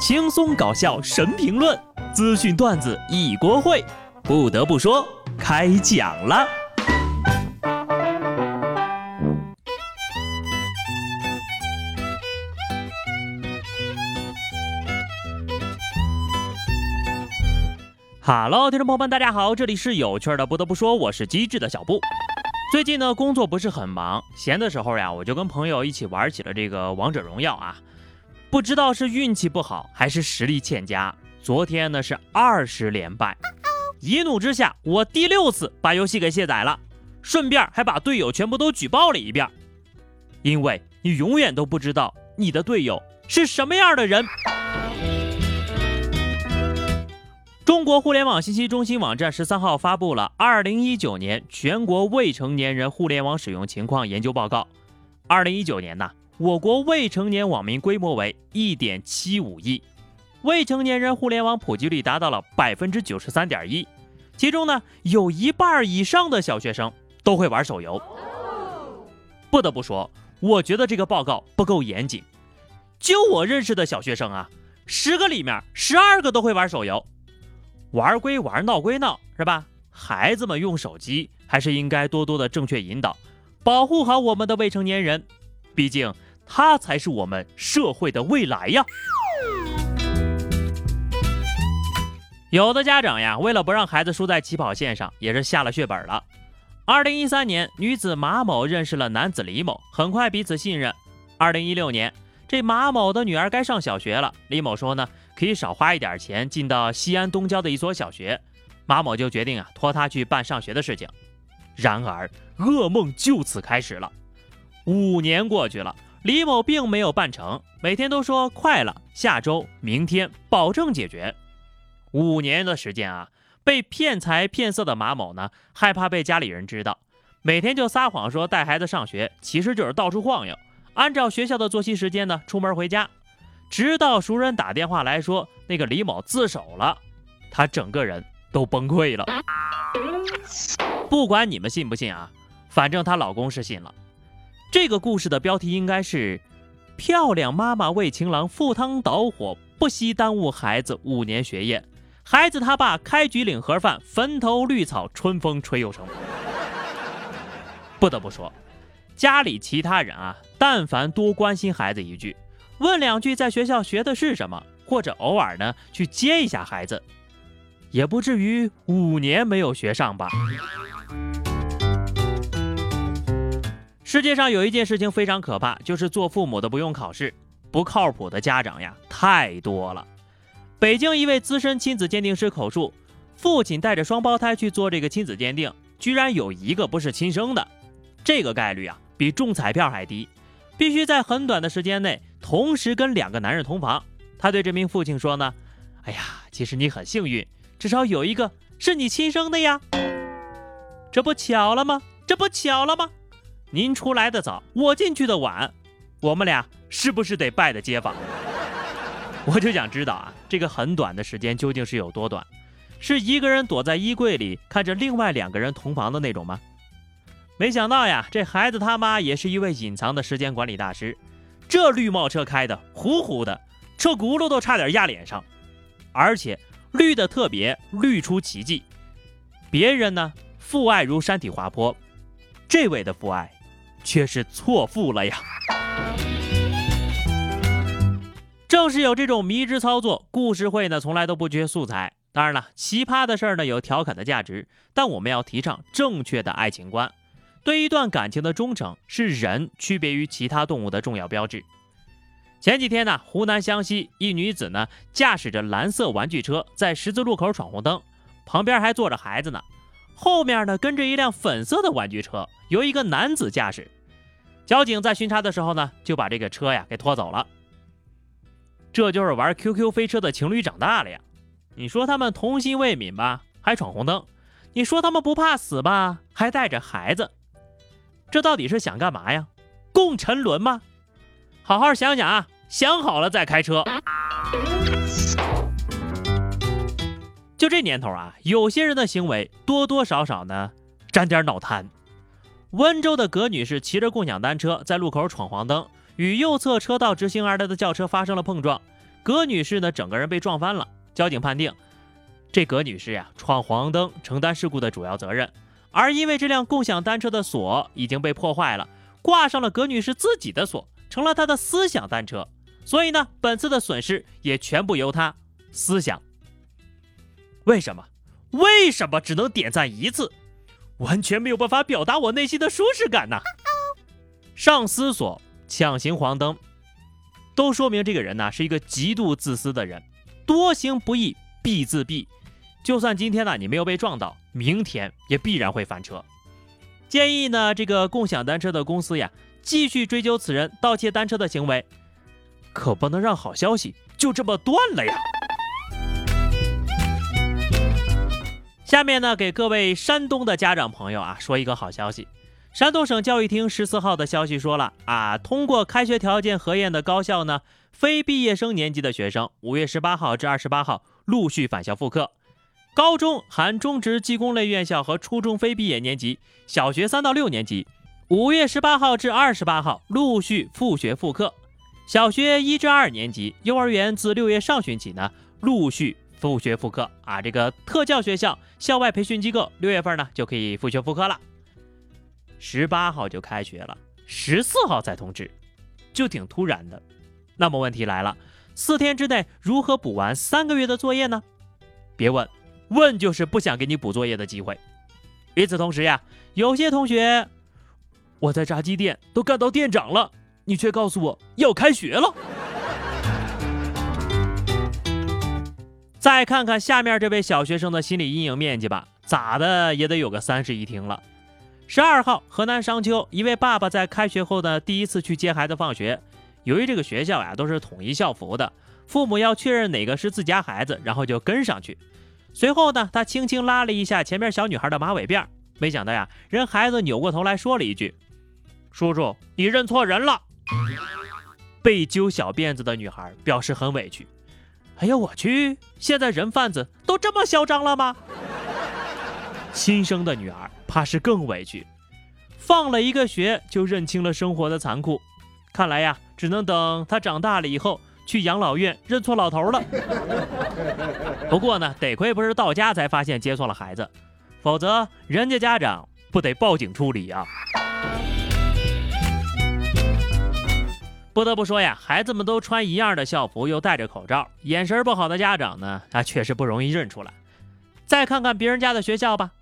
轻松搞笑神评论，资讯段子一锅烩。不得不说，开讲了。Hello，听众朋友们，大家好，这里是有趣的。不得不说，我是机智的小布。最近呢，工作不是很忙，闲的时候呀，我就跟朋友一起玩起了这个王者荣耀啊。不知道是运气不好还是实力欠佳，昨天呢是二十连败。一怒之下，我第六次把游戏给卸载了，顺便还把队友全部都举报了一遍。因为你永远都不知道你的队友是什么样的人。中国互联网信息中心网站十三号发布了二零一九年全国未成年人互联网使用情况研究报告。二零一九年呢？我国未成年网民规模为一点七五亿，未成年人互联网普及率达到了百分之九十三点一，其中呢，有一半以上的小学生都会玩手游。不得不说，我觉得这个报告不够严谨。就我认识的小学生啊，十个里面十二个都会玩手游。玩归玩，闹归闹，是吧？孩子们用手机还是应该多多的正确引导，保护好我们的未成年人，毕竟。他才是我们社会的未来呀！有的家长呀，为了不让孩子输在起跑线上，也是下了血本了。二零一三年，女子马某认识了男子李某，很快彼此信任。二零一六年，这马某的女儿该上小学了，李某说呢，可以少花一点钱进到西安东郊的一所小学，马某就决定啊，托他去办上学的事情。然而，噩梦就此开始了。五年过去了。李某并没有办成，每天都说快了，下周、明天保证解决。五年的时间啊，被骗财骗色的马某呢，害怕被家里人知道，每天就撒谎说带孩子上学，其实就是到处晃悠，按照学校的作息时间呢出门回家。直到熟人打电话来说那个李某自首了，他整个人都崩溃了。不管你们信不信啊，反正她老公是信了。这个故事的标题应该是“漂亮妈妈为情郎赴汤蹈火，不惜耽误孩子五年学业，孩子他爸开局领盒饭，坟头绿草春风吹又生。”不得不说，家里其他人啊，但凡多关心孩子一句，问两句在学校学的是什么，或者偶尔呢去接一下孩子，也不至于五年没有学上吧。世界上有一件事情非常可怕，就是做父母的不用考试，不靠谱的家长呀太多了。北京一位资深亲子鉴定师口述，父亲带着双胞胎去做这个亲子鉴定，居然有一个不是亲生的，这个概率啊比中彩票还低，必须在很短的时间内同时跟两个男人同房。他对这名父亲说呢：“哎呀，其实你很幸运，至少有一个是你亲生的呀，这不巧了吗？这不巧了吗？”您出来的早，我进去的晚，我们俩是不是得拜的街坊？我就想知道啊，这个很短的时间究竟是有多短？是一个人躲在衣柜里看着另外两个人同房的那种吗？没想到呀，这孩子他妈也是一位隐藏的时间管理大师。这绿帽车开的呼呼的，车轱辘都差点压脸上，而且绿的特别绿出奇迹。别人呢，父爱如山体滑坡，这位的父爱。却是错付了呀！正是有这种迷之操作，故事会呢从来都不缺素材。当然了，奇葩的事儿呢有调侃的价值，但我们要提倡正确的爱情观。对一段感情的忠诚，是人区别于其他动物的重要标志。前几天呢，湖南湘西一女子呢驾驶着蓝色玩具车在十字路口闯红灯，旁边还坐着孩子呢。后面呢跟着一辆粉色的玩具车，由一个男子驾驶。交警在巡查的时候呢，就把这个车呀给拖走了。这就是玩 QQ 飞车的情侣长大了呀！你说他们童心未泯吧，还闯红灯；你说他们不怕死吧，还带着孩子。这到底是想干嘛呀？共沉沦吗？好好想想啊，想好了再开车。就这年头啊，有些人的行为多多少少呢沾点脑瘫。温州的葛女士骑着共享单车在路口闯黄灯，与右侧车道直行而来的轿车发生了碰撞，葛女士呢整个人被撞翻了。交警判定，这葛女士呀闯黄灯，承担事故的主要责任。而因为这辆共享单车的锁已经被破坏了，挂上了葛女士自己的锁，成了她的思想单车。所以呢，本次的损失也全部由她思想。为什么？为什么只能点赞一次？完全没有办法表达我内心的舒适感呐！上思索，抢行黄灯，都说明这个人呢是一个极度自私的人。多行不义必自毙，就算今天呢你没有被撞到，明天也必然会翻车。建议呢这个共享单车的公司呀，继续追究此人盗窃单车的行为，可不能让好消息就这么断了呀！下面呢，给各位山东的家长朋友啊说一个好消息。山东省教育厅十四号的消息说了啊，通过开学条件核验的高校呢，非毕业生年级的学生，五月十八号至二十八号陆续返校复课。高中含中职技工类院校和初中非毕业年级，小学三到六年级，五月十八号至二十八号陆续复学复课。小学一至二年级，幼儿园自六月上旬起呢，陆续。复学复课啊！这个特教学校、校外培训机构，六月份呢就可以复学复课了。十八号就开学了，十四号再通知，就挺突然的。那么问题来了，四天之内如何补完三个月的作业呢？别问，问就是不想给你补作业的机会。与此同时呀，有些同学，我在炸鸡店都干到店长了，你却告诉我要开学了。再看看下面这位小学生的心理阴影面积吧，咋的也得有个三室一厅了。十二号，河南商丘一位爸爸在开学后的第一次去接孩子放学，由于这个学校呀都是统一校服的，父母要确认哪个是自家孩子，然后就跟上去。随后呢，他轻轻拉了一下前面小女孩的马尾辫，没想到呀，人孩子扭过头来说了一句：“叔叔，你认错人了。”被揪小辫子的女孩表示很委屈。哎呀，我去！现在人贩子都这么嚣张了吗？亲生的女儿怕是更委屈，放了一个学就认清了生活的残酷。看来呀，只能等她长大了以后去养老院认错老头了。不过呢，得亏不是到家才发现接错了孩子，否则人家家长不得报警处理啊。不得不说呀，孩子们都穿一样的校服，又戴着口罩，眼神不好的家长呢，他确实不容易认出来。再看看别人家的学校吧，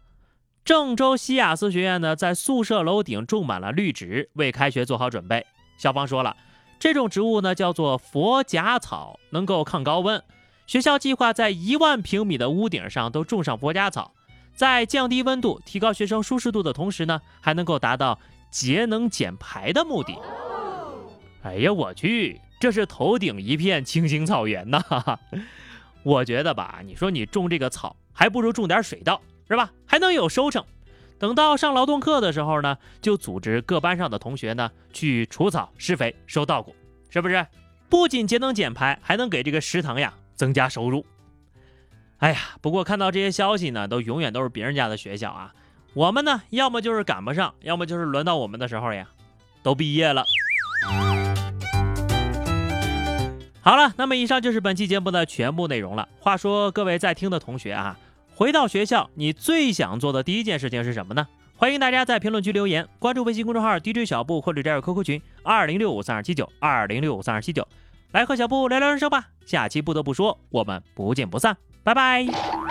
郑州西雅思学院呢，在宿舍楼顶种满了绿植，为开学做好准备。校方说了，这种植物呢叫做佛甲草，能够抗高温。学校计划在一万平米的屋顶上都种上佛甲草，在降低温度、提高学生舒适度的同时呢，还能够达到节能减排的目的。哎呀，我去，这是头顶一片青青草原呐！我觉得吧，你说你种这个草，还不如种点水稻，是吧？还能有收成。等到上劳动课的时候呢，就组织各班上的同学呢去除草、施肥、收稻谷，是不是？不仅节能减排，还能给这个食堂呀增加收入。哎呀，不过看到这些消息呢，都永远都是别人家的学校啊，我们呢，要么就是赶不上，要么就是轮到我们的时候呀，都毕业了。好了，那么以上就是本期节目的全部内容了。话说，各位在听的同学啊，回到学校，你最想做的第一件事情是什么呢？欢迎大家在评论区留言，关注微信公众号 DJ 小布或者加入 QQ 群二零六五三二七九二零六五三二七九，来和小布聊聊人生吧。下期不得不说，我们不见不散，拜拜。